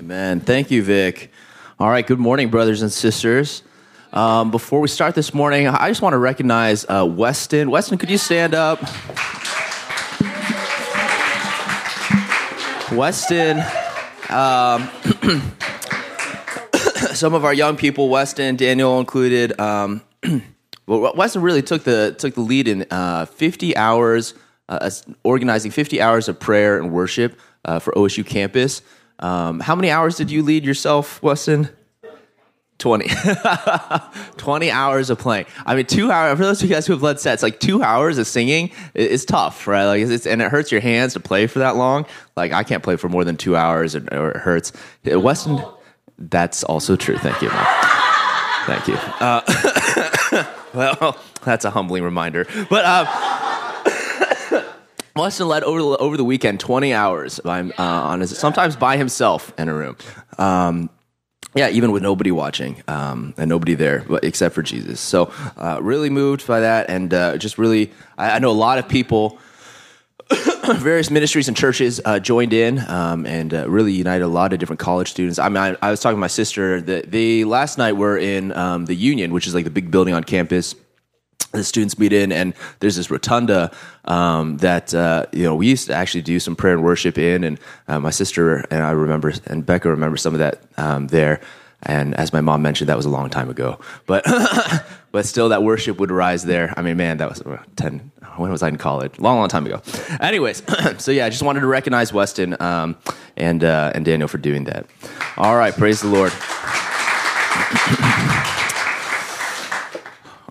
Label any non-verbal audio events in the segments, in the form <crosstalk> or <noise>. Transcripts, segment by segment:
Amen. Thank you, Vic. All right, good morning, brothers and sisters. Um, before we start this morning, I just want to recognize uh, Weston. Weston, could you stand up? Weston, um, <clears throat> some of our young people, Weston, Daniel included. Um, <clears throat> well, Weston really took the took the lead in uh, 50 hours, uh, organizing 50 hours of prayer and worship uh, for OSU campus. Um, how many hours did you lead yourself, Weston? 20. <laughs> 20 hours of playing. I mean, two hours, for those of you guys who have led sets, like two hours of singing is tough, right? Like, it's, and it hurts your hands to play for that long. Like, I can't play for more than two hours or, it hurts. Weston, that's also true. Thank you, Thank you. Uh, <laughs> well, that's a humbling reminder. But, uh, Weston led over the, over the weekend 20 hours by, uh, on his, sometimes by himself in a room. Um, yeah, even with nobody watching um, and nobody there, but except for Jesus. So, uh, really moved by that, and uh, just really, I, I, know a lot of people, <coughs> various ministries and churches uh, joined in, um, and uh, really united a lot of different college students. I mean, I, I was talking to my sister that they last night were in um, the Union, which is like the big building on campus the students meet in, and there's this rotunda um, that uh, you know we used to actually do some prayer and worship in, and uh, my sister and I remember, and Becca remember some of that um, there. And as my mom mentioned, that was a long time ago, but <laughs> but still, that worship would rise there. I mean, man, that was ten. When was I in college? Long, long time ago. Anyways, <clears throat> so yeah, I just wanted to recognize Weston um, and uh, and Daniel for doing that. All right, praise the Lord. <clears throat>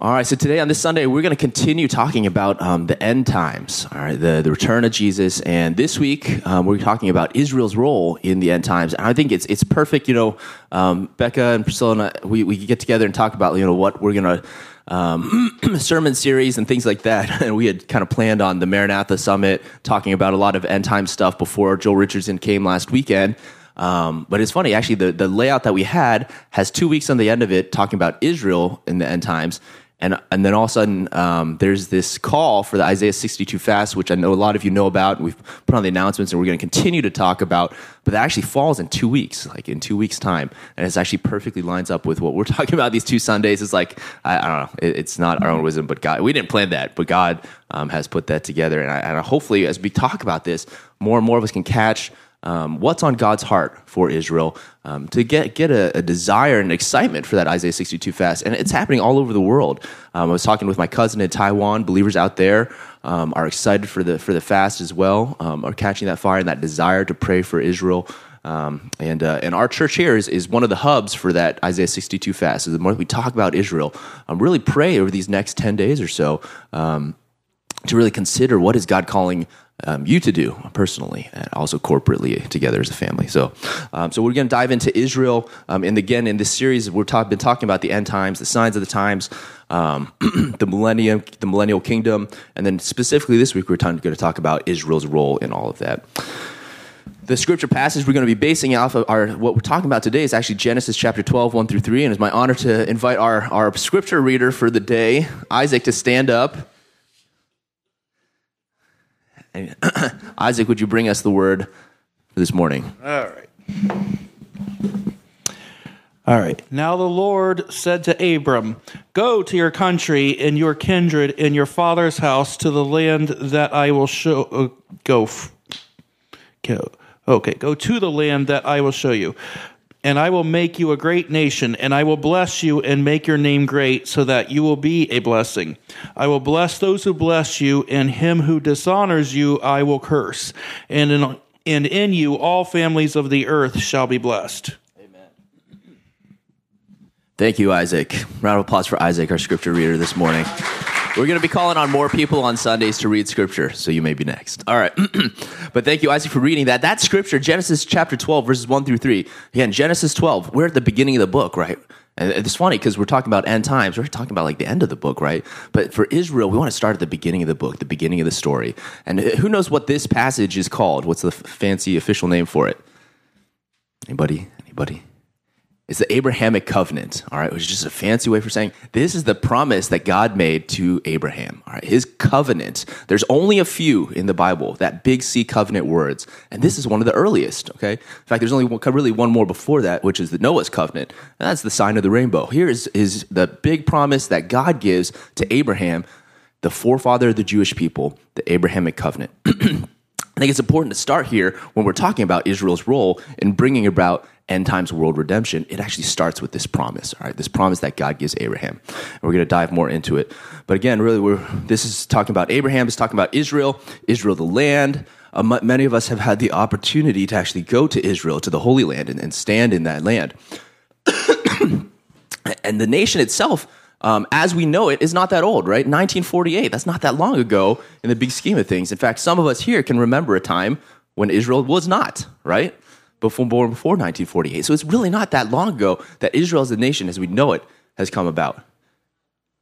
All right, so today on this Sunday, we're going to continue talking about um, the end times, all right, the, the return of Jesus. And this week, um, we're talking about Israel's role in the end times. And I think it's it's perfect, you know, um, Becca and Priscilla and I, we, we get together and talk about, you know, what we're going to, um, <clears throat> sermon series and things like that. <laughs> And we had kind of planned on the Maranatha Summit, talking about a lot of end time stuff before Joel Richardson came last weekend. Um, but it's funny, actually, the, the layout that we had has two weeks on the end of it talking about Israel in the end times and and then all of a sudden um, there's this call for the Isaiah 62 fast, which I know a lot of you know about. And we've put on the announcements, and we're going to continue to talk about. But that actually falls in two weeks, like in two weeks' time, and it actually perfectly lines up with what we're <laughs> talking about these two Sundays. It's like I, I don't know, it, it's not our own wisdom, but God, we didn't plan that, but God um, has put that together, and, I, and hopefully, as we talk about this, more and more of us can catch um, what's on God's heart for Israel um, to get get a, a, desire and excitement for that Isaiah 62 fast, and it's happening all over the world. Um, I was talking with my cousin in Taiwan. Believers out there um, are excited for the for the fast as well, um, are catching that fire and that desire to pray for Israel. Um, and uh, and our church here is, is one of the hubs for that Isaiah 62 fast. So the more we talk about Israel, really pray over these next 10 days or so to really consider what is God calling um, you to do personally and also corporately together as a family. So, um, so we're going to dive into Israel. Um, and again, in this series, we've been talking about the end times, the signs of the times, um, <clears throat> the millennium, the millennial kingdom, and then specifically this week, we're going to talk about Israel's role in all of that. The scripture passage we're going to be basing off of our what we're talking about today is actually Genesis chapter 12, 1 through 3. And it's my honor to invite our, our scripture reader for the day, Isaac, to stand up <clears throat> Isaac, would you bring us the word for this morning? All right. All right. Now the Lord said to Abram, Go to your country and your kindred and your father's house to the land that I will show. Uh, go. F- go. Okay, go to the land that I will show you and I will make you a great nation, and I will bless you and make your name great, so that you will be a blessing. I will bless those who bless you, and him who dishonors you I will curse. And in, and in you all families of the earth shall be blessed. Amen. Thank you, Isaac. Round of applause for Isaac, our scripture reader this morning. We're going to be calling on more people on Sundays to read scripture, so you may be next. All right. <clears throat> but thank you, Isaac, for reading that. That scripture, Genesis chapter 12, verses 1 through 3. Again, Genesis 12, we're at the beginning of the book, right? And it's funny because we're talking about end times. We're talking about like the end of the book, right? But for Israel, we want to start at the beginning of the book, the beginning of the story. And who knows what this passage is called? What's the fancy official name for it? Anybody? Anybody? It's the Abrahamic covenant, all right, which is just a fancy way for saying this is the promise that God made to Abraham, all right, his covenant. There's only a few in the Bible, that big C covenant words, and this is one of the earliest, okay? In fact, there's only one, really one more before that, which is the Noah's covenant, and that's the sign of the rainbow. Here is, is the big promise that God gives to Abraham, the forefather of the Jewish people, the Abrahamic covenant. <clears throat> I think it's important to start here when we're talking about Israel's role in bringing about end times world redemption. It actually starts with this promise, all right? This promise that God gives Abraham. And we're going to dive more into it. But again, really, we're, this is talking about Abraham, it's talking about Israel, Israel, the land. Uh, many of us have had the opportunity to actually go to Israel, to the Holy Land, and, and stand in that land. <coughs> and the nation itself um, as we know it, is not that old, right? 1948, that's not that long ago in the big scheme of things. In fact, some of us here can remember a time when Israel was not, right? Before, born before 1948. So it's really not that long ago that Israel as a nation, as we know it, has come about.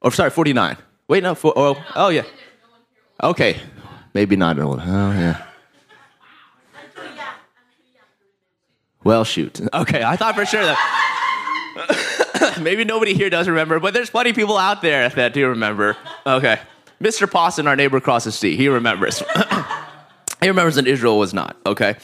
Or sorry, 49. Wait, no, for, oh, oh yeah. Okay, maybe not old. Oh yeah. Well, shoot. Okay, I thought for sure that. <laughs> Maybe nobody here does remember, but there's plenty of people out there that do remember. Okay. Mr. Pawson, our neighbor across the street, he remembers. <clears throat> he remembers that Israel was not, okay?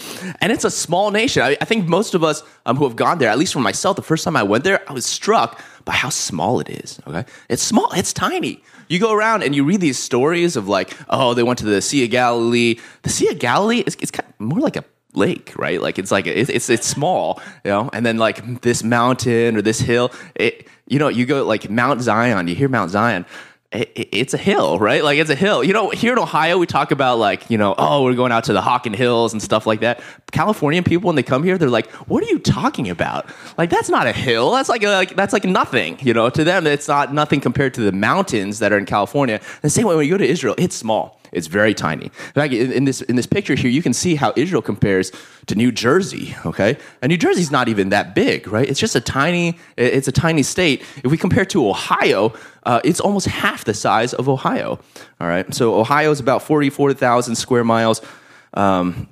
And it's a small nation. I, I think most of us um, who have gone there, at least for myself, the first time I went there, I was struck by how small it is, okay? It's small, it's tiny. You go around and you read these stories of like, oh, they went to the Sea of Galilee. The Sea of Galilee is it's kind of more like a lake, right? Like it's like it's it's, it's small, you know. And then like this mountain or this hill, it you know you go like Mount Zion. You hear Mount Zion. It, it, it's a hill, right? Like it's a hill. You know, here in Ohio, we talk about like, you know, oh, we're going out to the Hocking Hills and stuff like that. Californian people, when they come here, they're like, "What are you talking about? Like that's not a hill. That's like, a, like that's like nothing." You know, to them, it's not nothing compared to the mountains that are in California. the same way when you go to Israel, it's small it's very tiny. In this in this picture here, you can see how Israel compares to New Jersey. Okay, and New Jersey's not even that big, right? It's just a tiny. It's a tiny state. If we compare to Ohio, uh, it's almost half the size of Ohio. All right, so Ohio is about forty four thousand square miles. Um,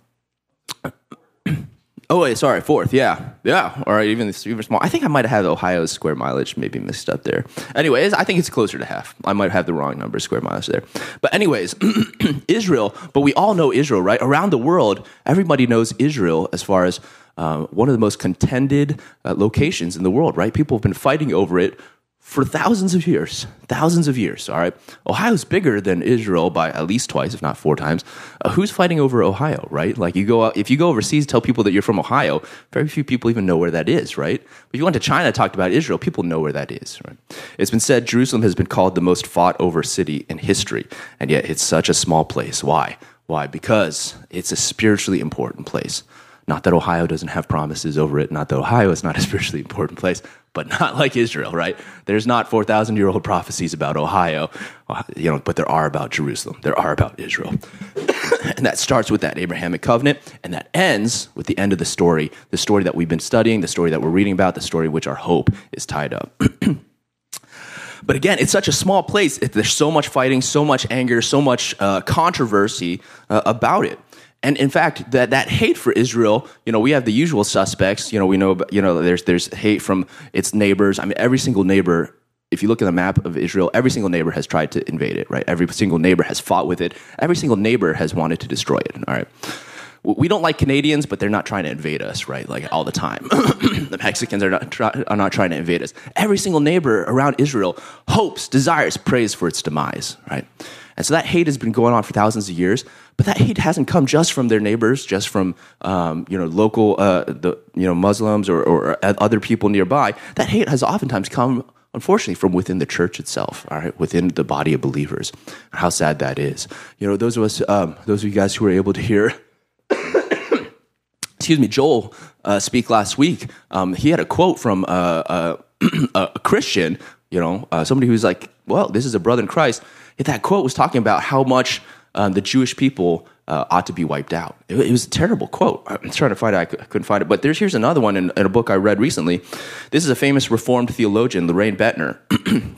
Oh wait, sorry, fourth. Yeah, yeah, or even even small. I think I might have Ohio's square mileage maybe mixed up there. Anyways, I think it's closer to half. I might have the wrong number square miles there. But anyways, <clears throat> Israel. But we all know Israel, right? Around the world, everybody knows Israel as far as uh, one of the most contended uh, locations in the world, right? People have been fighting over it for thousands of years, thousands of years. All right, Ohio's bigger than Israel by at least twice, if not four times. Uh, who's fighting over Ohio, right? Like you go, if you go overseas, tell people that you're from Ohio. Very few people even know where that is, right? If you went to China, talked about Israel, people know where that is, right? It's been said Jerusalem has been called the most fought over city in history, and yet it's such a small place. Why? Why? Because it's a spiritually important place. Not that Ohio doesn't have promises over it, not that Ohio is not a <laughs> spiritually important place, but <laughs> not like Israel, right? There's not 4,000 year old prophecies about Ohio, you know, but there are about Jerusalem. There are about Israel. <coughs> and that starts with that Abrahamic covenant, and that ends with the end of the story, the story that we've been studying, the story that we're reading about, the story which our hope is tied up. <coughs> But again, it's such a small place. There's so much fighting, so much anger, so much uh, controversy uh, about it. And in fact, that, that hate for Israel, you know, we have the usual suspects. You know, we know, you know, there's, there's hate from its neighbors. I mean, every single neighbor, if you look at the map of Israel, every single neighbor has tried to invade it, right? Every single neighbor has fought with it. Every single neighbor has wanted to destroy it, all right? We don't like Canadians, but they're not trying to invade us, right? Like all the time. <clears throat> the Mexicans are not, try, are not trying to invade us. Every single neighbor around Israel hopes, desires, prays for its demise, right? And so that hate has been going on for thousands of years. But that hate hasn't come just from their neighbors, just from um, you know local uh, the you know Muslims or, or other people nearby. That hate has oftentimes come unfortunately from within the church itself all right within the body of believers. How sad that is. You know those of us um, those of you guys who were able to hear <coughs> excuse me joel uh, speak last week um, he had a quote from uh, <clears throat> a christian you know uh, somebody who's like well this is a brother in christ. If that quote was talking about how much um, the Jewish people uh, ought to be wiped out. It, it, was a terrible quote. I'm trying to find it. I, couldn't find it. But there's, here's another one in, in, a book I read recently. This is a famous Reformed theologian, Lorraine Boettner. <clears throat>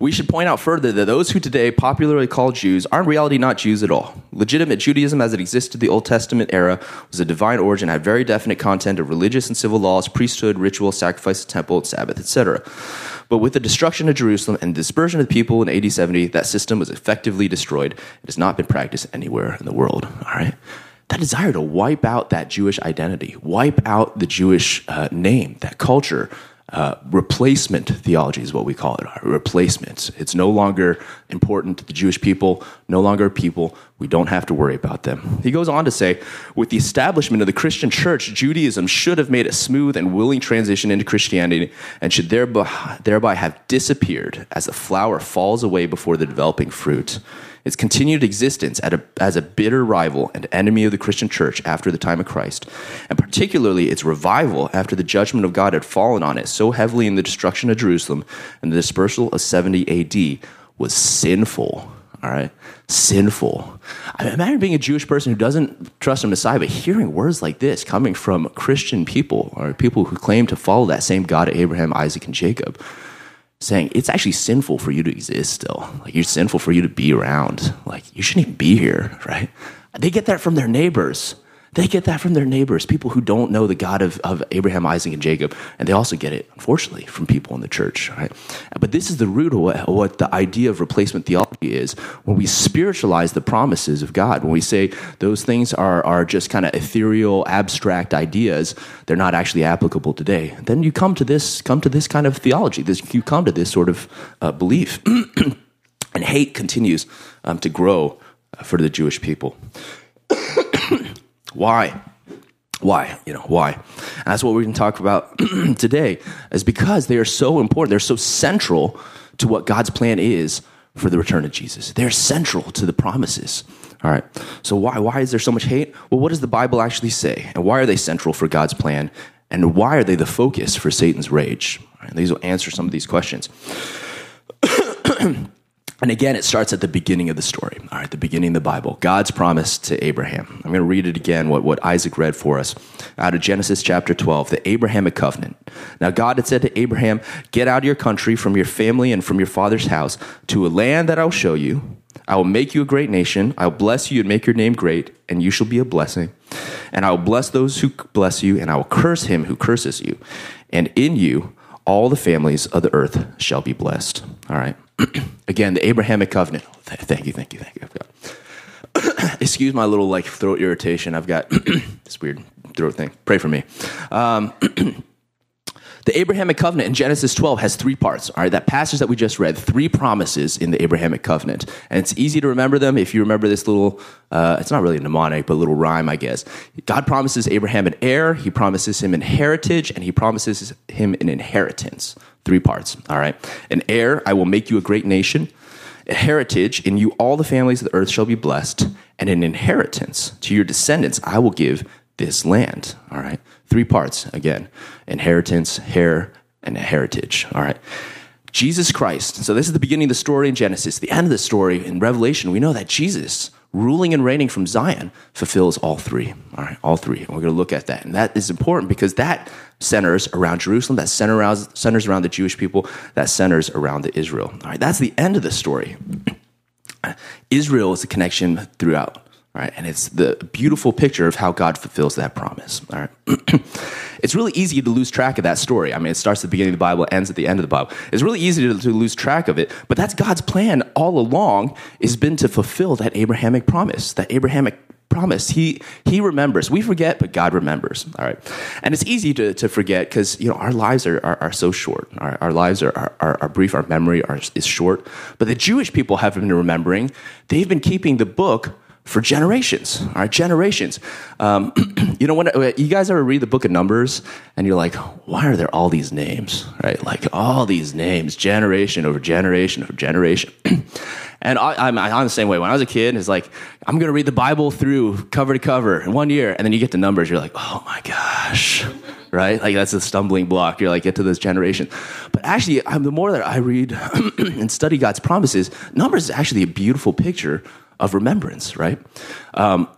We should point out further that those who today popularly call Jews are in reality not Jews at all. Legitimate Judaism as it existed in the Old Testament era was a divine origin, had very definite content of religious and civil laws, priesthood, ritual, sacrifice, temple, Sabbath, etc. But with the destruction of Jerusalem and dispersion of the people in AD 70, that system was effectively destroyed. It has not been practiced anywhere in the world. All right? That desire to wipe out that Jewish identity, wipe out the Jewish uh, name, that culture, uh, replacement theology is what we call it. Replacements. It's no longer important to the Jewish people, no longer people. We don't have to worry about them. He goes on to say, with the establishment of the Christian church, Judaism should have made a smooth and willing transition into Christianity and should thereby, thereby have disappeared as the flower falls away before the developing fruit its continued existence a, as a bitter rival and enemy of the Christian church after the time of Christ, and particularly its revival after the judgment of God had fallen on it so heavily in the destruction of Jerusalem and the dispersal of 70 AD, was sinful. All right, sinful. I mean, imagine being a Jewish person who doesn't trust in Messiah, but hearing words like this coming from Christian people or people who claim to follow that same God of Abraham, Isaac, and Jacob saying it's actually sinful for you to exist still. Like you're sinful for you to be around. Like you shouldn't even be here, <laughs> right? They get that from their neighbors. They get that from their neighbors, people who don't know the God of, of Abraham, Isaac, and Jacob. And they also get it, unfortunately, from people in the church. Right? But this is the root of what, what the idea of replacement theology is when we spiritualize the promises of God, when we say those things are, are just kind of ethereal, abstract ideas, they're not actually applicable today. Then you come to this, come to this kind of theology. This, you come to this sort of uh, belief. <clears throat> and hate continues um, to grow uh, for the Jewish people. <coughs> Why? Why? You know, why? And that's what we're going to talk about <clears throat> today, is because they are so important. They're so central to what God's plan is for the return of Jesus. They're central to the promises. All right. So why why is there so much hate? Well, what does the Bible actually say? And why are they central for God's plan? And why are they the focus for Satan's rage? Right, these will answer some of these questions. <clears throat> And again, it starts at the beginning of the story, all right, the beginning of the Bible. God's promise to Abraham. I'm going to read it again, what, what Isaac read for us out of Genesis chapter 12, the Abrahamic covenant. Now, God had said to Abraham, Get out of your country, from your family, and from your father's house to a land that I'll show you. I will make you a great nation. I will bless you and make your name great, and you shall be a blessing. And I will bless those who bless you, and I will curse him who curses you. And in you, all the families of the earth shall be blessed. All right. <clears throat> Again, the Abrahamic covenant. Thank you, thank you, thank you. <clears throat> Excuse my little like throat irritation. I've got <clears throat> this weird throat thing. Pray for me. Um, the Abrahamic covenant in Genesis 12 has three parts. All right, that passage that we just read, three promises in the Abrahamic covenant, and it's easy to remember them if you remember this little. Uh, it's not really a mnemonic, but a little rhyme, I guess. God promises Abraham an heir. He promises him an heritage, and he promises him an inheritance. Three parts. All right, an heir. I will make you a great nation. A heritage in you, all the families of the earth shall be blessed, and an inheritance to your descendants. I will give this land. All right. Three parts again inheritance, heir, and heritage. All right. Jesus Christ. So, this is the beginning of the story in Genesis. The end of the story in Revelation, we know that Jesus, ruling and reigning from Zion, fulfills all three. All right, all three. And we're going to look at that. And that is important because that centers around Jerusalem, that center around, centers around the Jewish people, that centers around the Israel. All right, that's the end of the story. <clears throat> Israel is a connection throughout. Right? And it's the beautiful picture of how God fulfills that promise. All right. <clears throat> it's really easy to lose track of that story. I mean, it starts at the beginning of the Bible, ends at the end of the Bible. It's really easy to, to lose track of it, but that's God's plan all along has been to fulfill that Abrahamic promise, that Abrahamic promise. He he remembers. We forget, but God remembers. All right, and it's easy to, to forget because you know our lives are, are, are so short. Our, our lives are, are, are brief. Our memory are, is short. But the Jewish people have been remembering. They've been keeping the book for generations. All right, generations. Um, <clears throat> you know, when uh, you guys ever read the book of Numbers and you're like, why are there all these names? Right, like all these names, generation over generation over generation. <clears throat> and I, am I'm the same way. When I was a kid, it's like I'm going to read the Bible through cover to cover in one year, and then you get to Numbers, you're like, oh my gosh. Right, like that's a stumbling block. You're like get to this generation, but actually, I'm, the more that I read <clears throat> and study God's promises, Numbers is actually a beautiful picture of remembrance, right? Um,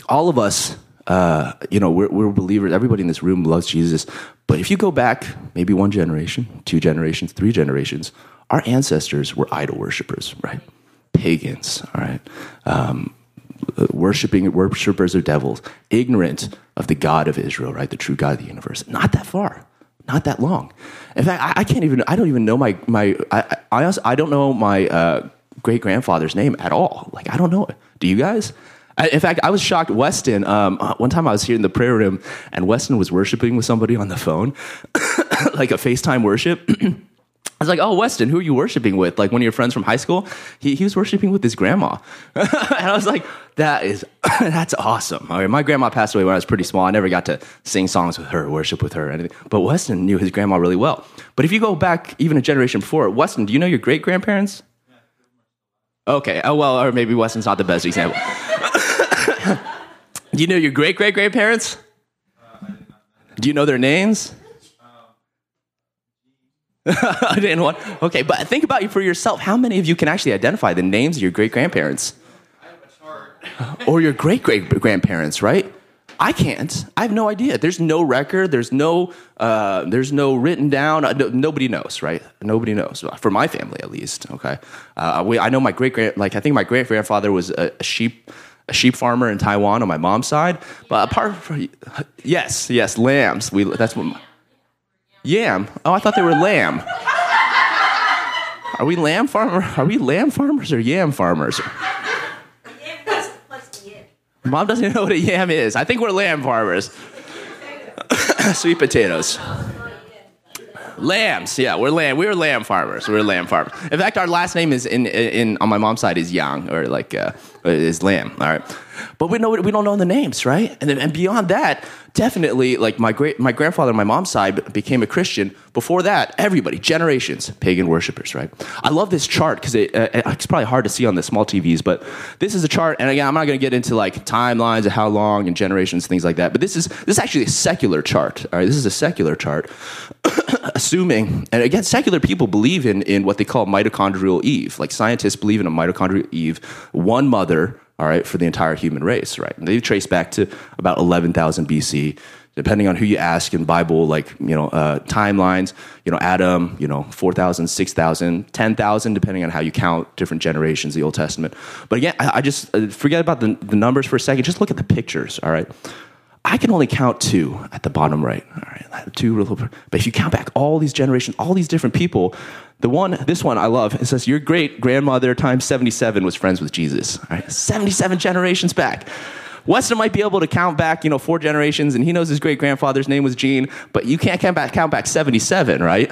<clears throat> all of us Uh, you know, we're, we're believers. Everybody in this room loves Jesus. But if you go back maybe one generation, two generations, three generations, our ancestors were idol worshippers, right? Pagans, all right? Um, worshiping worshipers of devils, ignorant of the God of Israel, right? The true God of the universe. Not that far, not that long. In fact, I, I can't even. I don't even know my my. I I, also, I don't know my uh, great grandfather's name at all. Like I don't know it. Do you guys? I, in fact, I was shocked. Weston. Um, uh, one time I was here in the prayer room, and Weston was worshiping with somebody on the phone, <coughs> like a FaceTime worship. <clears throat> I was like, oh, Weston, who are you worshiping with? Like one of your friends from high school? He, he was worshiping with his grandma. <laughs> and I was like, that is, <coughs> that's awesome. My grandma passed away when I was pretty small. I never got to sing songs with her, worship with her, anything. But Weston knew his grandma really well. But if you go back even a generation before, Weston, do you know your great grandparents? Okay. Oh, well, or maybe Weston's not the best example. <laughs> do you know your great great grandparents? Uh, do you know their names? Um, <laughs> I didn't want. Okay, but think about it for yourself. How many of you can actually identify the names of your great grandparents? or your great great grandparents, right? I can't. I have no idea. There's no record. There's no. Uh, there's no written down. Uh, no, nobody knows, right? Nobody knows. For my family, at least. Okay. Uh, we, I know my great grand. Like I think my great grandfather was a, a sheep a sheep farmer in Taiwan on my mom's side. But apart from yes, yes, lambs. We that's what. Yam. Oh, I thought they were lamb. Are we lamb farmer? Are we lamb farmers or yam farmers? Mom doesn't even know what a yam is. I think we're lamb farmers. <coughs> Sweet potatoes. Lambs, yeah, we're lamb. We're lamb farmers. We're lamb farmers. In fact, our last name is in, in on my mom's side is Yang or like uh, is Lamb. All right, but we know we don't know the names, right? And then, and beyond that, definitely like my great my grandfather on my mom's side became a Christian. Before that, everybody generations pagan worshippers, right? I love this chart because it, uh, it's probably hard to see on the small TVs, but this is a chart. And again, I'm not going to get into like timelines of how long and generations, things like that. But this is this is actually a secular chart. All right, this is a secular chart, <coughs> assuming and again, secular people believe in in what they call mitochondrial Eve. Like scientists believe in a mitochondrial Eve, one mother all right, for the entire human race, right? And they trace back to about 11,000 BC. Depending on who you ask in Bible, like, you know, uh, timelines, you know, Adam, you know, 4,000, 6,000, 10,000, depending on how you count different generations, the Old Testament. But again, I, I just uh, forget about the, the numbers for a second. Just look at the pictures, all right? I can only count two at the bottom right. All right, two. But if you count back all these generations, all these different people, the one, this one I love. It says your great grandmother times seventy-seven was friends with Jesus. All right, seventy-seven generations back. Weston might be able to count back, you know, four generations, and he knows his great grandfather's name was Gene, but you can't count back, count back seventy-seven, right?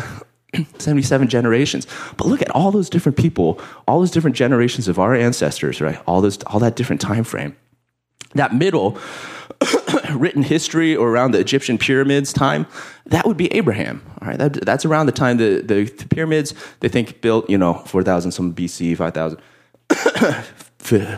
<clears throat> 77 generations. But look at all those different people, all those different generations of our ancestors, right? All those all that different time frame. That middle <coughs> written history or around the Egyptian pyramids time, that would be Abraham. All right, that, that's around the time the, the, the pyramids they think built, you know, four thousand some BC, five thousand. <coughs>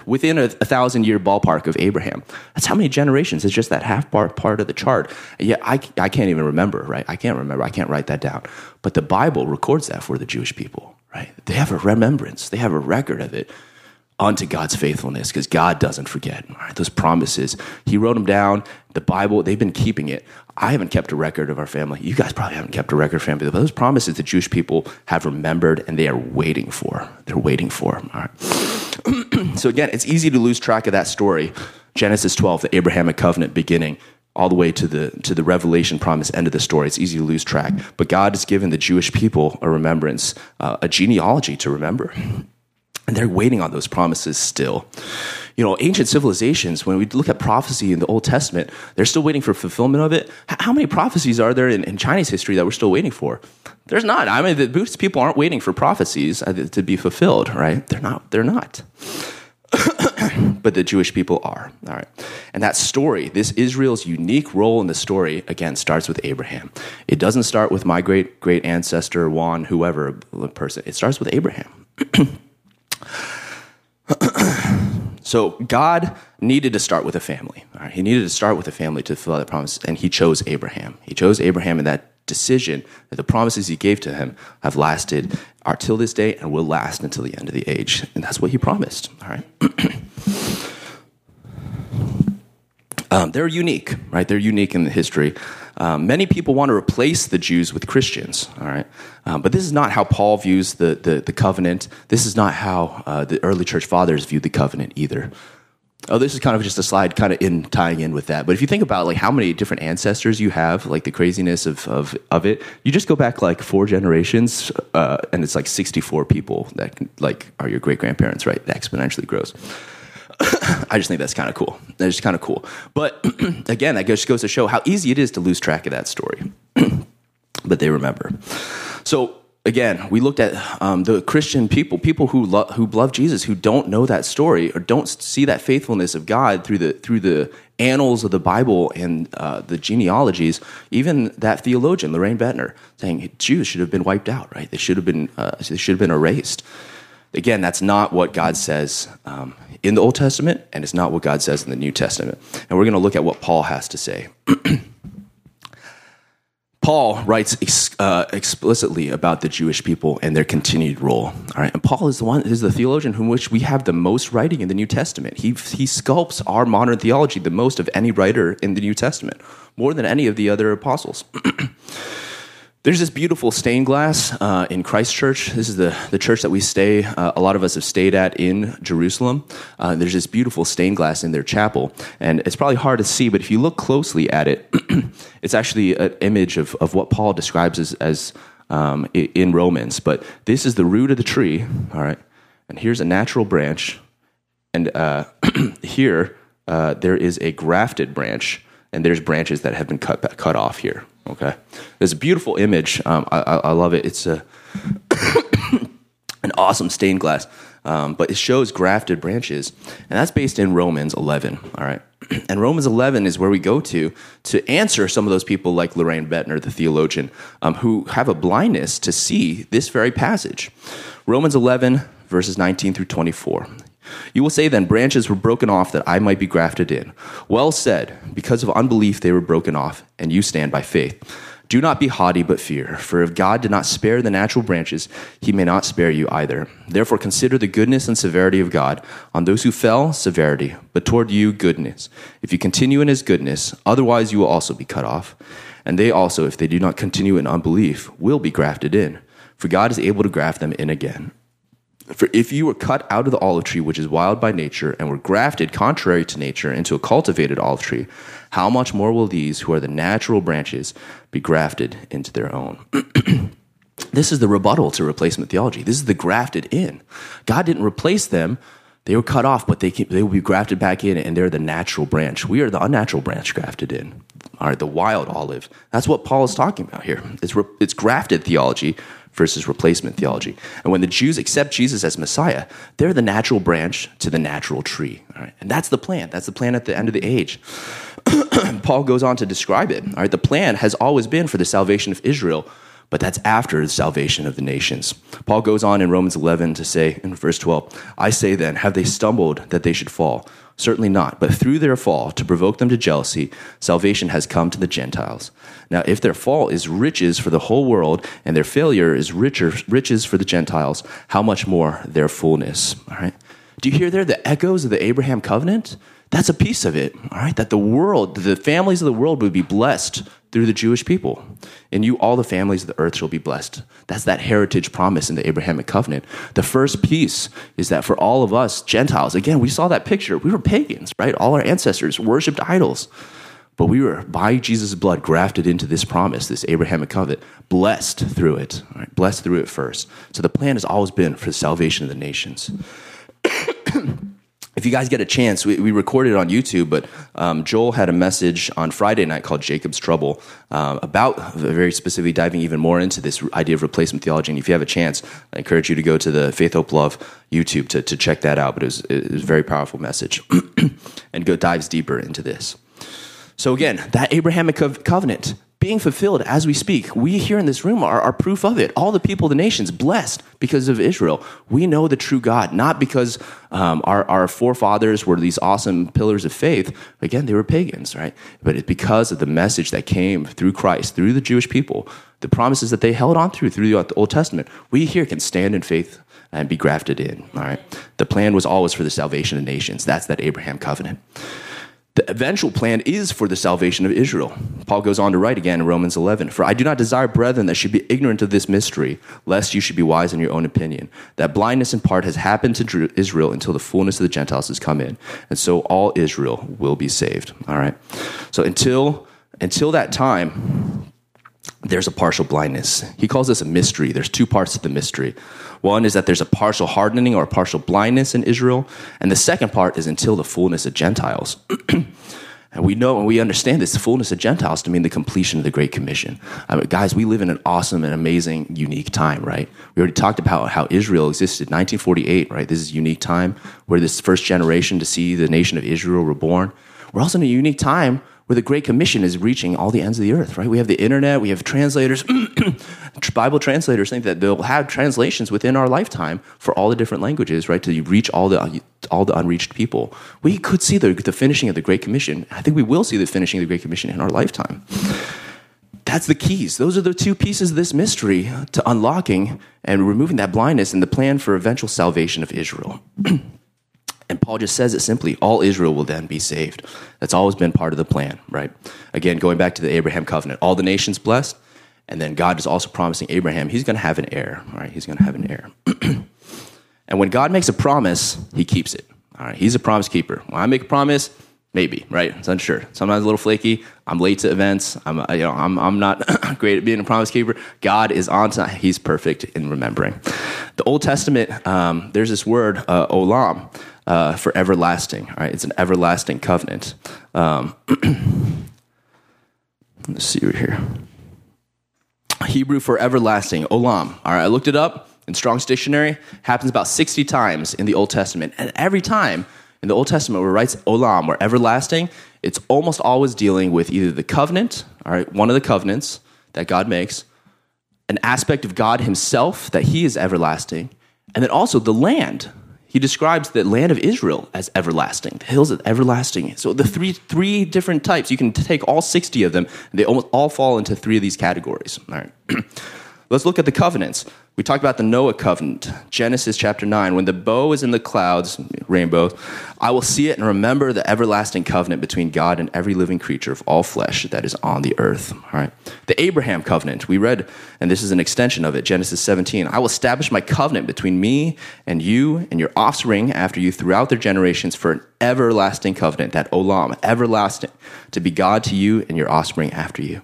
within a, a, thousand year ballpark of Abraham. That's how many generations. It's just that half part, part of the chart. Yet I, I can't even remember, right? I can't remember. I can't write that down. But the Bible records that for the Jewish people, right? They have a remembrance, they have a record of it onto God's faithfulness because God doesn't forget. Right, those promises, He wrote them down. The Bible, they've been keeping it. I haven't kept a record of our family. You guys probably haven't kept a record of family. But those promises the Jewish people have remembered and they are waiting for. They're waiting for. All right. <clears throat> so again, it's easy to lose track of that story. Genesis 12, the Abrahamic covenant beginning all the way to the to the revelation promise end of the story it's easy to lose track but god has given the jewish people a remembrance uh, a genealogy to remember and they're waiting on those promises still. You know, ancient civilizations, when we look at prophecy in the Old Testament, they're still waiting for fulfillment of it. How many prophecies are there in, in Chinese history that we're still waiting for? There's not. I mean, the Buddhist people aren't waiting for prophecies uh, to be fulfilled, right? They're not. They're not. <coughs> but the Jewish people are. All right. And that story, this Israel's unique role in the story, again, starts with Abraham. It doesn't start with my great great ancestor, Juan, whoever the person. It starts with Abraham. <coughs> so God needed to start with a family. He needed to start with a family to fulfill that promise, and he chose Abraham. He chose Abraham in that decision that the promises he gave to him have lasted are till this day and will last until the end of the age. And that's what he promised. All right. <clears throat> Um, they're unique, right? They're unique in the history. Um, many people want to replace the Jews with Christians, all right? Um, but this is not how Paul views the, the, the covenant. This is not how uh, the early church fathers viewed the covenant either. Oh, this is kind of just a slide kind of in tying in with that. But if you think about like how many different ancestors you have, like the craziness of, of, of it, you just go back like four generations uh, and it's like 64 people that like are your great grandparents, right? That exponentially grows. <coughs> I just think that's kind of cool. That's just kind of cool. But <clears throat> again, that just goes to show how easy it is to lose track of that story. <clears throat> but they remember. So again, we looked at um, the Christian people, people who who love Jesus, who don't know that story or don't see that faithfulness of God through the through the annals of the Bible and uh, the genealogies. Even that theologian, Lorraine Boettner, saying Jews should have been wiped out. Right? They should have been uh, they should have been erased. Again, that's not what God says um, in the Old Testament, and it's not what God says in the New Testament. And we're going to look at what Paul has to say. <clears throat> Paul writes ex, uh, explicitly about the Jewish people and their continued role. All right, and Paul is the one is the theologian from which we have the most writing in the New Testament. He he sculpts our modern theology the most of any writer in the New Testament, more than any of the other apostles. <clears throat> There's this beautiful stained glass uh, in Christ Church. This is the, the church that we stay, uh, a lot of us have stayed at in Jerusalem. Uh, there's this beautiful stained glass in their chapel. And it's probably hard to see, but if you look closely at it, <clears throat> it's actually an image of, of what Paul describes as, as um, in Romans. But this is the root of the tree, all right? And here's a natural branch. And uh, <clears throat> here, uh, there is a grafted branch, and there's branches that have been cut, cut off here. Okay, it's a beautiful image. Um, I, I, love it. It's a <coughs> an awesome stained glass, um, but it shows grafted branches, and that's based in Romans 11. All right, <clears throat> and Romans 11 is where we go to to answer some of those people like Lorraine Boettner, the theologian, um, who have a blindness to see this very passage. Romans 11 verses 19 through 24. You will say then, branches were broken off that I might be grafted in. Well said, because of unbelief they were broken off, and you stand by faith. Do not be haughty, but fear, for if God did not spare the natural branches, he may not spare you either. Therefore consider the goodness and severity of God. On those who fell, severity, but toward you, goodness. If you continue in his goodness, otherwise you will also be cut off. And they also, if they do not continue in unbelief, will be grafted in. For God is able to graft them in again. For if you were cut out of the olive tree, which is wild by nature, and were grafted contrary to nature into a cultivated olive tree, how much more will these, who are the natural branches, be grafted into their own? <clears throat> this is the rebuttal to replacement theology. This is the grafted in. God didn't replace them. They were cut off, but they, they will be grafted back in, and they're the natural branch. We are the unnatural branch grafted in. All right, the wild olive. That's what Paul is talking about here. It's, re, it's grafted theology versus replacement theology. And when the Jews accept Jesus as Messiah, they're the natural branch to the natural tree. And that's the plan. That's the plan at the end of the age. <clears throat> Paul goes on to describe it. All right, the plan has always been for the salvation of Israel, but that's after the salvation of the nations. Paul goes on in Romans 11 to say in verse 12, I say then, have they stumbled that they should fall? Certainly not. But through their fall, to provoke them to jealousy, salvation has come to the Gentiles. Now, if their fall is riches for the whole world, and their failure is richer, riches for the Gentiles, how much more their fullness? All right. Do you hear there the echoes of the Abraham covenant? That's a piece of it, all right? That the world, the families of the world would be blessed through the Jewish people. And you, all the families of the earth shall be blessed. That's that heritage promise in the Abrahamic covenant. The first piece is that for all of us, Gentiles, again, we saw that picture. We were pagans, right? All our ancestors worshiped idols. But we were, by Jesus' blood, grafted into this promise, this Abrahamic covenant, blessed through it, right? blessed through it first. So the plan has always been for the salvation of the nations. <coughs> if you guys get a chance, we, we recorded on YouTube, but um, Joel had a message on Friday night called Jacob's Trouble uh, about very specifically diving even more into this idea of replacement theology. And if you have a chance, I encourage you to go to the Faith, Hope, Love YouTube to, to check that out. But it was, it was a very powerful message <clears throat> and go dives deeper into this. So again, that Abrahamic covenant being fulfilled as we speak. We here in this room are, are proof of it. All the people of the nations blessed because of Israel. We know the true God, not because um, our, our forefathers were these awesome pillars of faith. Again, they were pagans, right? But it's because of the message that came through Christ, through the Jewish people, the promises that they held on through through the Old Testament. We here can stand in faith and be grafted in, all right? The plan was always for the salvation of nations. That's that Abraham covenant. The eventual plan is for the salvation of Israel. Paul goes on to write again in Romans 11 For I do not desire, brethren, that should be ignorant of this mystery, lest you should be wise in your own opinion. That blindness in part has happened to Israel until the fullness of the Gentiles has come in. And so all Israel will be saved. All right. So until, until that time, there's a partial blindness. He calls this a mystery. There's two parts to the mystery. One is that there's a partial hardening or a partial blindness in Israel, and the second part is until the fullness of Gentiles. <clears throat> and we know and we understand this fullness of Gentiles to mean the completion of the Great Commission. I mean, guys, we live in an awesome and amazing, unique time, right? We already talked about how Israel existed 1948, right? This is a unique time where this first generation to see the nation of Israel reborn. We're also in a unique time where the Great Commission is reaching all the ends of the earth, right? We have the internet, we have translators, <clears throat> Bible translators think that they'll have translations within our lifetime for all the different languages, right? To reach all the all the unreached people. We could see the, the finishing of the Great Commission. I think we will see the finishing of the Great Commission in our lifetime. That's the keys. Those are the two pieces of this mystery to unlocking and removing that blindness and the plan for eventual salvation of Israel. <clears throat> And Paul just says it simply all Israel will then be saved. That's always been part of the plan, right? Again, going back to the Abraham covenant, all the nations blessed, and then God is also promising Abraham he's going to have an heir, All right, He's going to have an heir. <clears throat> and when God makes a promise, he keeps it. All right, he's a promise keeper. When I make a promise, maybe, right? It's unsure. Sometimes a little flaky. I'm late to events. I'm, you know, I'm, I'm not <clears throat> great at being a promise keeper. God is on time. He's perfect in remembering. The Old Testament, um, there's this word, uh, olam uh, for everlasting. Right? It's an everlasting covenant. Um, <clears throat> let's see right here. Hebrew for everlasting, olam. All right, I looked it up in Strong's Dictionary. Happens about 60 times in the Old Testament. And every time in the Old Testament where it writes olam or everlasting, it's almost always dealing with either the covenant, all right, one of the covenants that God makes, an aspect of God himself that he is everlasting, and then also the land he describes the land of Israel as everlasting, the hills as everlasting. So the three three different types, you can take all 60 of them, they almost all fall into three of these categories. All right. <clears throat> Let's look at the covenants. We talked about the Noah covenant, Genesis chapter 9. When the bow is in the clouds, rainbow, I will see it and remember the everlasting covenant between God and every living creature of all flesh that is on the earth. All right. The Abraham covenant, we read, and this is an extension of it, Genesis 17. I will establish my covenant between me and you and your offspring after you throughout their generations for an everlasting covenant, that olam, everlasting, to be God to you and your offspring after you.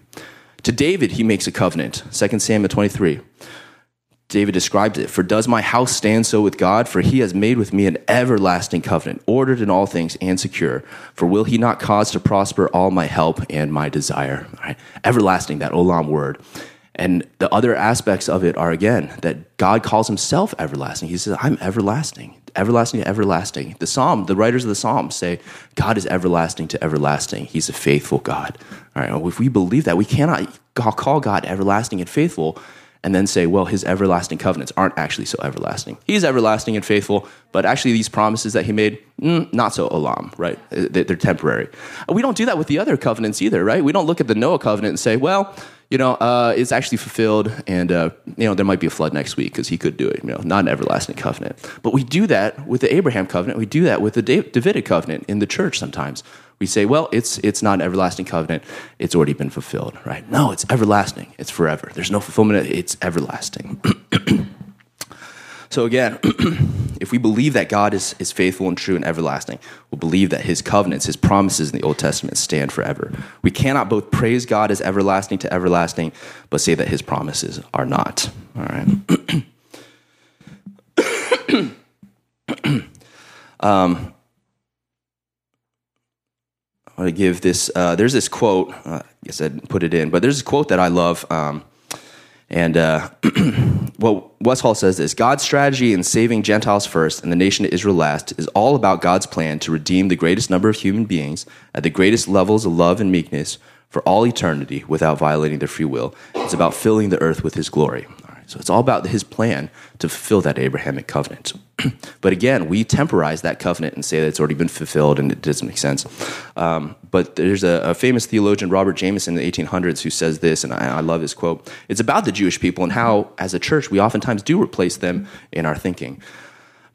To David, he makes a covenant. 2 Samuel 23. David describes it For does my house stand so with God? For he has made with me an everlasting covenant, ordered in all things and secure. For will he not cause to prosper all my help and my desire? Everlasting, that olam word. And the other aspects of it are again that God calls himself everlasting. He says, I'm everlasting, everlasting to everlasting. The psalm, the writers of the psalm say, God is everlasting to everlasting. He's a faithful God. All right, well, if we believe that, we cannot call God everlasting and faithful and then say, well, his everlasting covenants aren't actually so everlasting. He's everlasting and faithful, but actually these promises that he made, mm, not so olam, right? They're temporary. We don't do that with the other covenants either, right? We don't look at the Noah covenant and say, well, you know, uh, it's actually fulfilled, and uh, you know there might be a flood next week because he could do it. You know, not an everlasting covenant, but we do that with the Abraham covenant. We do that with the Davidic covenant in the church. Sometimes we say, well, it's it's not an everlasting covenant; it's already been fulfilled, right? No, it's everlasting. It's forever. There's no fulfillment. It's everlasting. <clears throat> So again, <clears throat> if we believe that God is, is faithful and true and everlasting, we'll believe that his covenants, his promises in the Old Testament stand forever. We cannot both praise God as everlasting to everlasting, but say that his promises are not. All right. <clears throat> um, I want to give this. Uh, there's this quote. Uh, I guess I put it in, but there's a quote that I love. Um, and uh, <clears throat> well, Westfall says this God's strategy in saving Gentiles first and the nation of Israel last is all about God's plan to redeem the greatest number of human beings at the greatest levels of love and meekness for all eternity without violating their free will. It's about filling the earth with his glory. So it's all about his plan to fulfill that Abrahamic covenant. <clears throat> but again, we temporize that covenant and say that it's already been fulfilled and it doesn't make sense. Um, but there's a, a, famous theologian, Robert Jamieson, in the 1800s, who says this, and I, I love his quote. It's about the Jewish people and how, as a church, we oftentimes do replace them in our thinking.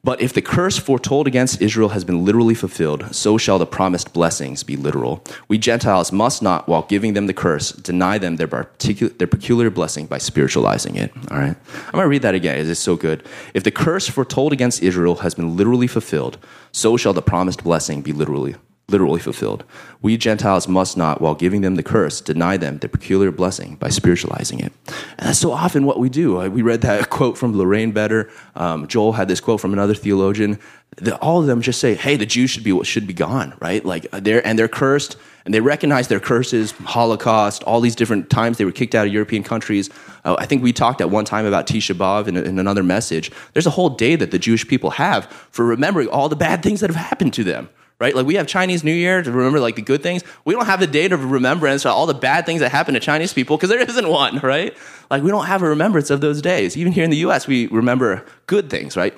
But if the curse foretold against Israel has been literally fulfilled, so shall the promised blessings be literal. We Gentiles must not, while giving them the curse, deny them their, particular, their peculiar blessing by spiritualizing it. All right? I'm going to read that again. It is so good. If the curse foretold against Israel has been literally fulfilled, so shall the promised blessing be literally literally fulfilled. We Gentiles must not, while giving them the curse, deny them the peculiar blessing by spiritualizing it. And that's so often what we do. Uh, we read that <laughs> quote from Lorraine Boettner. Um, Joel had this quote from another theologian. The, all of them just say, "Hey, the Jews should be should be gone, right? Like uh, they're and they're cursed, and they recognize their curses, Holocaust, all these different times they were kicked out of European countries. Uh, I think we talked at one time about Tisha B'av in, in another message. There's a whole day that the Jewish people have for remembering all the bad things that have happened to them." Right? Like we have Chinese New Year to remember like the good things. We don't have the date of remembrance for all the bad things that happen to Chinese people because there isn't one, <laughs> right? Like we don't have a remembrance of those days. Even here in the U.S., we remember good things, right?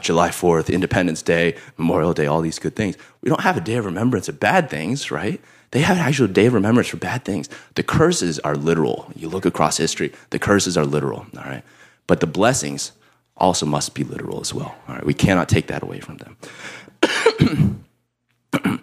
July 4th, Independence Day, Memorial Day, all these good things. We don't have a day of remembrance of bad things, right? They have an actual day of remembrance for bad things. The curses are literal. You look across history, the curses are literal, all right? But the blessings also must be literal as well, all right? We cannot take that away from them. <clears throat> <clears throat>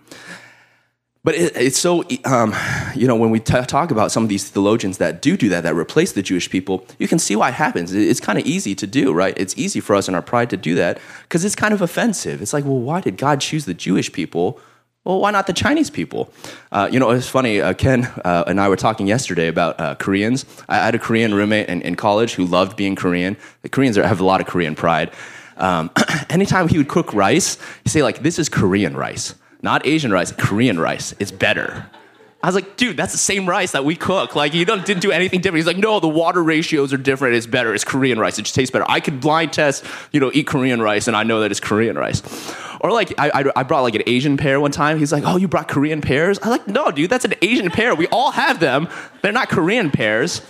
But it, it's so, um, you know, when we t- talk about some of these theologians that do do that, that replace the Jewish people, you can see why it happens. It's kind of easy to do, right? It's easy for us in our pride to do that because it's kind of offensive. It's like, well, why did God choose the Jewish people? Well, why not the Chinese people? Uh, you know, it's funny. Uh, Ken uh, and I were talking yesterday about uh, Koreans. I had a Korean roommate in, in, college who loved being Korean. The Koreans are, have a lot of Korean pride. Um, <clears throat> anytime he would cook rice, he'd say, like, this is Korean rice not Asian rice, Korean rice. It's better. I was like, dude, that's the same rice that we cook. Like, you don't, didn't do anything different. He's like, no, the water ratios are different. It's better. It's Korean rice. It just tastes better. I could blind test, you know, eat Korean rice, and I know that it's Korean rice. Or like, I, I, brought like an Asian pear one time. He's like, oh, you brought Korean pears? I was like, no, dude, that's an Asian pear. We all have them. They're not Korean pears.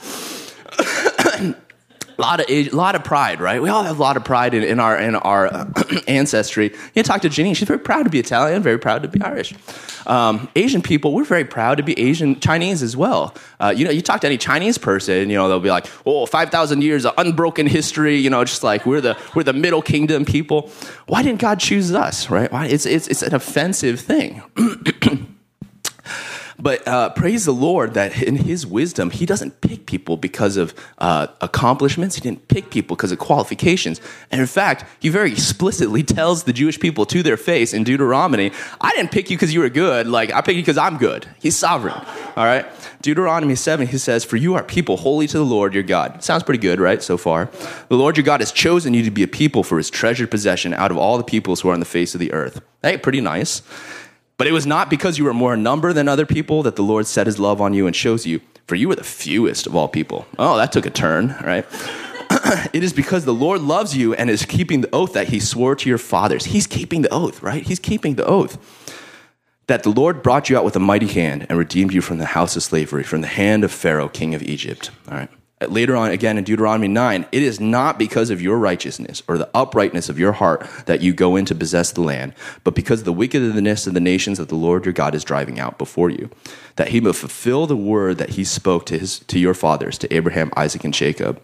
A lot of a lot of pride, right? We all have a lot of pride in, in our in our uh, <clears throat> ancestry. You talk to Janine; she's very proud to be Italian, very proud to be Irish. Um, Asian people, we're very proud to be Asian Chinese as well. Uh, you know, you talk to any Chinese person, you know, they'll be like, "Oh, five thousand years of unbroken history." You know, just like we're the we're the Middle Kingdom people. Why didn't God choose us? Right? Why? It's it's it's an offensive thing. <clears throat> But uh, praise the Lord that in His wisdom, He doesn't pick people because of uh, accomplishments. He didn't pick people because of qualifications. And in fact, He very explicitly <laughs> tells the Jewish people to their face in Deuteronomy, I didn't pick you because you were good. Like, I picked you because I'm good. He's sovereign. All right? Deuteronomy 7, He says, For you are people holy to the Lord your God. Sounds pretty good, right, so far? The Lord your God has chosen you to be a people for His treasured possession out of all the peoples who are on the face of the earth. Hey, pretty nice. But it was not because you were more in number than other people that the Lord set his love on you and chose you, for you were the fewest of all people. Oh, that took a turn, right? <clears throat> it is because the Lord loves you and is keeping the oath that he swore to your fathers. He's keeping the oath, right? He's keeping the oath. That the Lord brought you out with a mighty hand and redeemed you from the house of slavery, from the hand of Pharaoh, king of Egypt. All right. Later on, again in Deuteronomy 9, it is not because of your righteousness or the uprightness of your heart that you go in to possess the land, but because of the wickedness of the nations that the Lord your God is driving out before you, that he may fulfill the word that he spoke to, his, to your fathers, to Abraham, Isaac, and Jacob.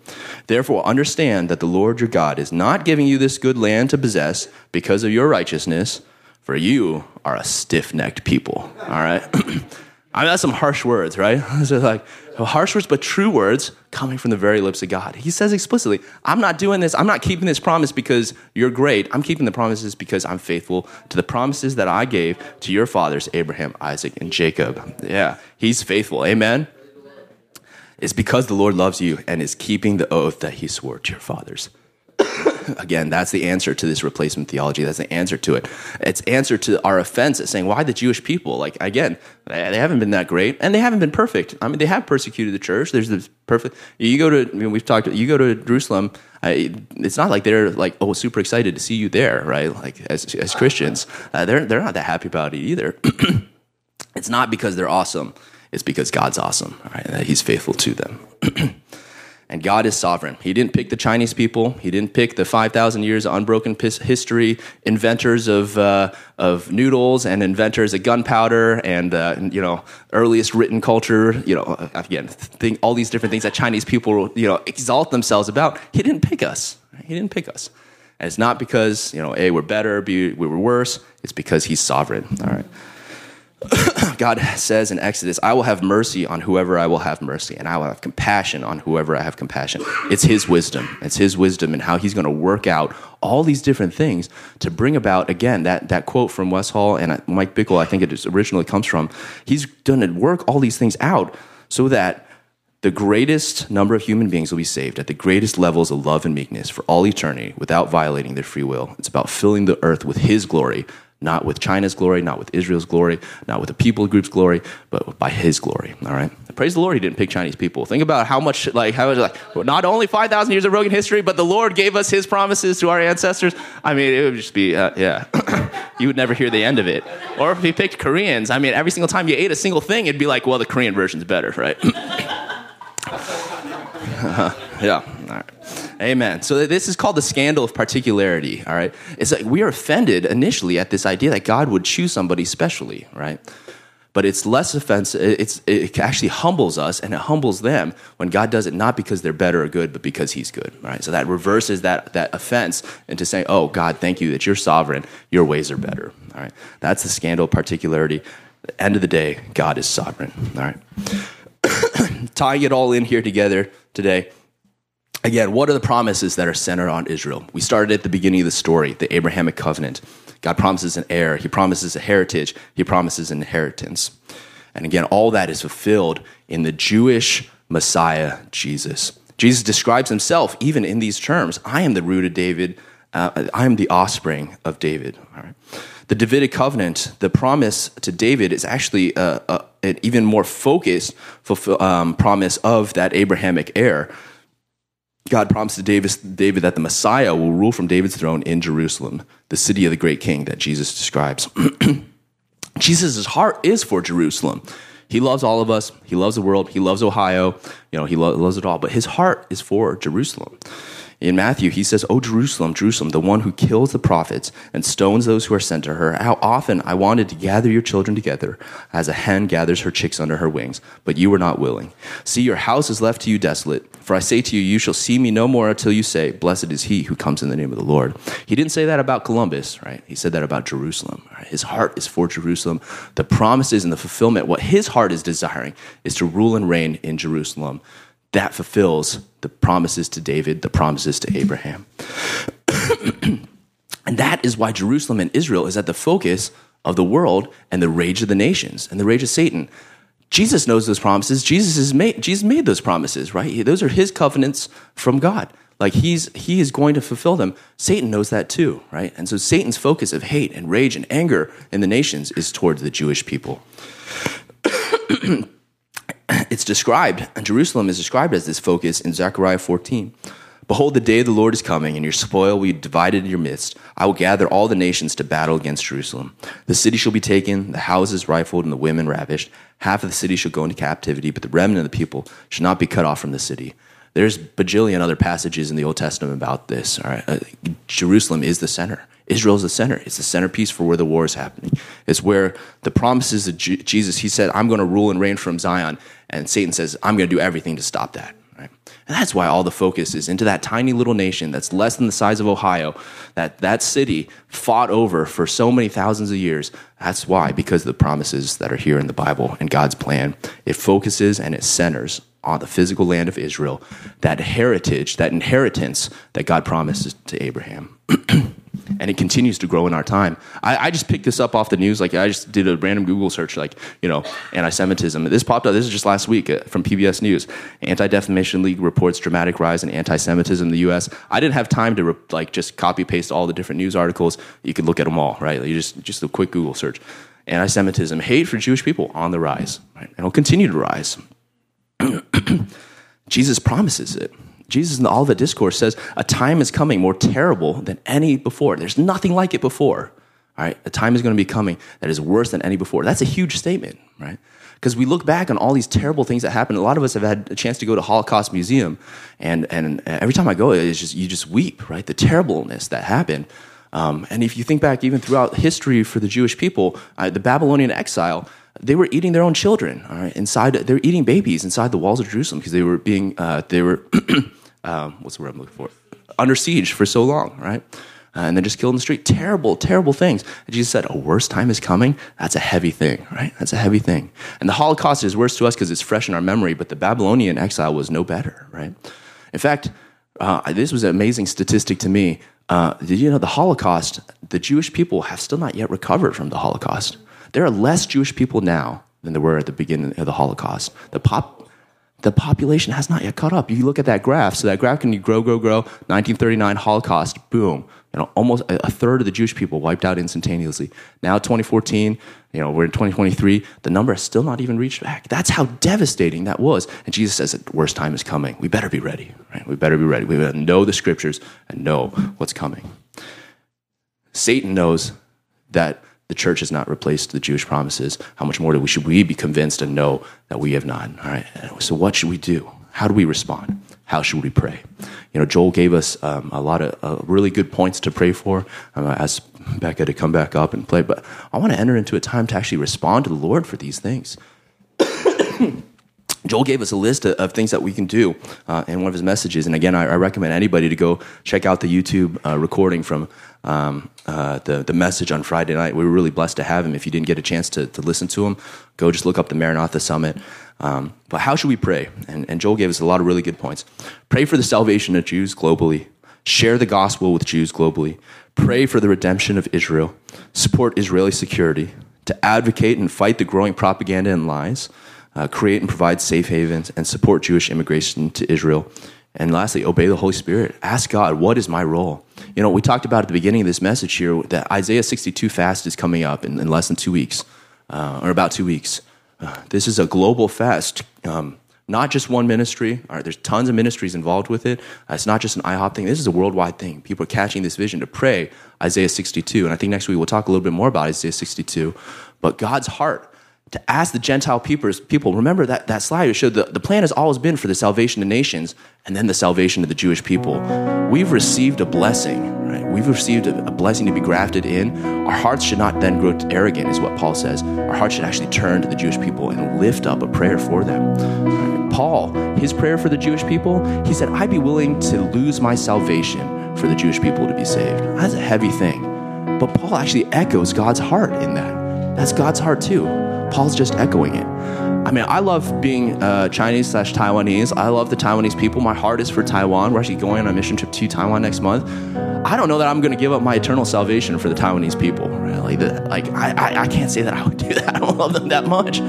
Therefore, understand that the Lord your God is not giving you this good land to possess because of your righteousness, for you are a stiff necked people. All right? <clears throat> I mean, that's some harsh words, right? <laughs> Like harsh words, but true words coming from the very lips of God. He says explicitly, I'm not doing this. I'm not keeping this promise because you're great. I'm keeping the promises because I'm faithful to the promises that I gave to your fathers, Abraham, Isaac, and Jacob. Yeah, he's faithful. Amen. It's because the Lord loves you and is keeping the oath that he swore to your fathers. Again, that's the answer to this replacement theology. That's the answer to it. It's answer to our offense at saying, why the Jewish people? Like, again, they haven't been that great and they haven't been perfect. I mean, they have persecuted the church. There's this perfect, you go to, I mean, we've talked, you go to Jerusalem, I, it's not like they're like, oh, super excited to see you there, right? Like, as, as Christians, uh, they're, they're not that happy about it either. <clears throat> it's not because they're awesome. It's because God's awesome, right? That he's faithful to them. <clears throat> And God is sovereign. He didn't pick the Chinese people. He didn't pick the 5,000 years of unbroken history, inventors of, uh, of noodles and inventors of gunpowder and, uh, you know, earliest written culture, you know, uh, again, think, all these different things that Chinese people, you know, exalt themselves about. He didn't pick us. He didn't pick us. And it's not because, you know, A, we're better, B, we were worse. It's because he's sovereign. All right. <coughs> God says in Exodus, I will have mercy on whoever I will have mercy, and I will have compassion on whoever I have compassion. It's His wisdom. It's His wisdom and how He's going to work out all these different things to bring about, again, that, that quote from Wes Hall and uh, Mike Bickle, I think it originally comes from. He's going to work all these things out so that the greatest number of human beings will be saved at the greatest levels of love and meekness for all eternity without violating their free will. It's about filling the earth with His glory not with China's glory, not with Israel's glory, not with the people group's glory, but by his glory. All right. Praise the Lord, he didn't pick Chinese people. Think about how much, like, how like, not only 5,000 years of broken history, but the Lord gave us his promises to our ancestors. I mean, it would just be, uh, yeah. <coughs> you would never hear the end of it. Or if he picked Koreans, I mean, every single time you ate a single thing, it'd be like, well, the Korean version's better, right? <coughs> uh, yeah. All right. Amen. So this is called the scandal of particularity. All right. It's like we are offended initially at this idea that God would choose somebody specially, right? But it's less offensive. It's, it actually humbles us and it humbles them when God does it not because they're better or good, but because He's good. Right. So that reverses that that offense into saying, "Oh God, thank you that you're sovereign. Your ways are better." All right. That's the scandal of particularity. The end of the day, God is sovereign. All right. <coughs> Tying it all in here together today again, what are the promises that are centered on Israel? We started at the beginning of the story, the Abrahamic covenant. God promises an heir, He promises a heritage, He promises an inheritance. And again, all that is fulfilled in the Jewish Messiah, Jesus. Jesus describes himself even in these terms I am the root of David, uh, I am the offspring of David. The Davidic covenant, the promise to David, is actually uh, uh, an even more focused um, promise of that Abrahamic heir God promised to David that the Messiah will rule from David's throne in Jerusalem, the city of the great king that Jesus describes. <clears throat> Jesus' heart is for Jerusalem. He loves all of us. He loves the world. He loves Ohio. You know, he lo- loves it all. But his heart is for Jerusalem. In Matthew, he says, O Jerusalem, Jerusalem, the one who kills the prophets and stones those who are sent to her, how often I wanted to gather your children together as a hen gathers her chicks under her wings, but you were not willing. See, your house is left to you desolate. For I say to you, you shall see me no more until you say, Blessed is he who comes in the name of the Lord. He didn't say that about Columbus, right? He said that about Jerusalem. Right? His heart is for Jerusalem. The promises and the fulfillment, what his heart is desiring, is to rule and reign in Jerusalem that fulfills the promises to David, the promises to Abraham. <clears throat> and that is why Jerusalem and Israel is at the focus of the world and the rage of the nations and the rage of Satan. Jesus knows those promises. Jesus has made, Jesus made those promises, right? Those are his covenants from God. Like he's he is going to fulfill them. Satan knows that too, right? And so Satan's focus of hate and rage and anger in the nations is towards the Jewish people. <clears throat> <clears throat> it's described, and Jerusalem is described as this focus in Zechariah 14. Behold, the day of the Lord is coming, and your spoil will be divided in your midst. I will gather all the nations to battle against Jerusalem. The city shall be taken, the houses rifled, and the women ravished. Half of the city shall go into captivity, but the remnant of the people shall not be cut off from the city. There's bajillion other passages in the Old Testament about this. All right? Uh, Jerusalem is the center. Israel is the center. It's the centerpiece for where the war is happening. It's where the promises of Jesus, he said, I'm going to rule and reign from Zion. And Satan says, I'm going to do everything to stop that. Right? And that's why all the focus is into that tiny little nation that's less than the size of Ohio, that that city fought over for so many thousands of years. That's why, because of the promises that are here in the Bible and God's plan. It focuses and it centers on the physical land of Israel, that heritage, that inheritance that God promises to Abraham. <clears throat> and it continues to grow in our time. I, I, just picked this up off the news. Like I just did a random Google search, like you know, anti-Semitism. This popped up. This is just last week uh, from PBS News. Anti-Defamation League reports dramatic rise in anti-Semitism in the U.S. I didn't have time to re- like just copy paste all the different news articles. You could look at them all, right? You just just a quick Google search. Anti-Semitism, hate for Jewish people on the rise, right? and it'll continue to rise. <clears throat> Jesus promises it. Jesus in all the Olivet Discourse says, A time is coming more terrible than any before. There's nothing like it before. All right, a time is going to be coming that is worse than any before. That's a huge statement, right? Because we look back on all these terrible things that happened. A lot of us have had a chance to go to Holocaust Museum, and, and every time I go, it's just, you just weep, right? The terribleness that happened. Um, and if you think back even throughout history for the Jewish people, uh, the Babylonian exile, they were eating their own children, all right, inside, they were eating babies inside the walls of Jerusalem because they were being, uh, they were <clears throat> um, what's the word I'm looking for? Under siege for so long, right? Uh, and then just killed in the street. Terrible, terrible things. And Jesus said, a worse time is coming. That's a heavy thing, right? That's a heavy thing. And the Holocaust is worse to us because it's fresh in our memory, but the Babylonian exile was no better, right? In fact, uh, this was an amazing statistic to me. Uh, did you know the Holocaust, the Jewish people have still not yet recovered from the Holocaust? There are less Jewish people now than there were at the beginning of the Holocaust. The pop, the population has not yet caught up. You look at that graph. So that graph can grow, grow, grow. 1939 Holocaust, boom. You know, almost a third of the Jewish people wiped out instantaneously. Now, 2014, you know, we're in 2023. The number has still not even reached back. That's how devastating that was. And Jesus says the worst time is coming. We better be ready, right? We better be ready. We better know the scriptures and know what's coming. Satan knows that the church has not replaced the Jewish promises. How much more do we, should we be convinced and know that we have not? All right. So, what should we do? How do we respond? How should we pray? You know, Joel gave us um, a lot of uh, really good points to pray for. Um, I asked Becca to come back up and play, but I want to enter into a time to actually respond to the Lord for these things. Joel gave us a list of, of things that we can do uh, in one of his messages. And again, I, I, recommend anybody to go check out the YouTube uh, recording from um, uh, the, the message on Friday night. We were really blessed to have him. If you didn't get a chance to, to listen to him, go just look up the Maranatha Summit. Um, but how should we pray? And, and Joel gave us a lot of really good points. Pray for the salvation of Jews globally. Share the gospel with Jews globally. Pray for the redemption of Israel. Support Israeli security. To advocate and fight the growing propaganda and lies uh, create and provide safe havens, and support Jewish immigration to Israel. And lastly, obey the Holy Spirit. Ask God, what is my role? You know, we talked about at the beginning of this message here that Isaiah 62 fast is coming up in, in less than two weeks, uh, or about two weeks. Uh, this is a global fast, um, not just one ministry. All right, there's tons of ministries involved with it. Uh, it's not just an IHOP thing. This is a worldwide thing. People are catching this vision to pray Isaiah 62. And I think next week we'll talk a little bit more about Isaiah 62. But God's heart to ask the Gentile people, remember that, that slide showed the, the plan has always been for the salvation of nations and then the salvation of the Jewish people. We've received a blessing, right? We've received a, a blessing to be grafted in. Our hearts should not then grow arrogant, is what Paul says. Our hearts should actually turn to the Jewish people and lift up a prayer for them. Right? Paul, his prayer for the Jewish people, he said, I'd be willing to lose my salvation for the Jewish people to be saved. That's a heavy thing. But Paul actually echoes God's heart in that. That's God's heart too. Paul's just echoing it. I mean, I love being uh, Chinese slash Taiwanese. I love the Taiwanese people. My heart is for Taiwan. We're actually going on a mission trip to Taiwan next month. I don't know that I'm going to give up my eternal salvation for the Taiwanese people. Like, the, like I, I, I can't say that I would do that. <laughs> I don't love them that much.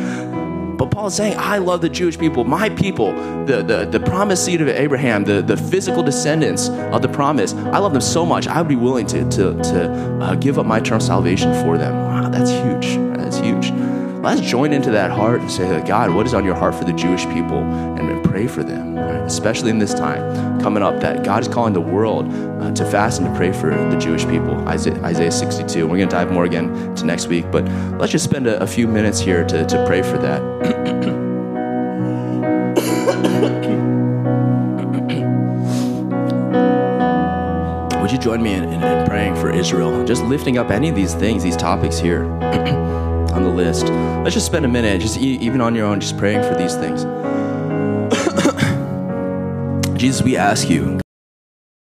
But Paul's saying, I love the Jewish people, my people, the, the, the promised seed of Abraham, the, the physical descendants of the promise. I love them so much, I would be willing to, to, to uh, give up my eternal salvation for them. Wow, that's huge. That's huge. Let's join into that heart and say, God, what is on your heart for the Jewish people? And pray for them, right? especially in this time coming up that God is calling the world uh, to fast and to pray for the Jewish people. Isaiah, Isaiah 62. We're going to dive more again to next week, but let's just spend a, a few minutes here to, to pray for that. <coughs> Would you join me in, in, in, praying for Israel? Just lifting up any of these things, these topics here. <coughs> list. Let's just spend a minute, just even on your own, just praying for these things. <coughs> Jesus, we ask you.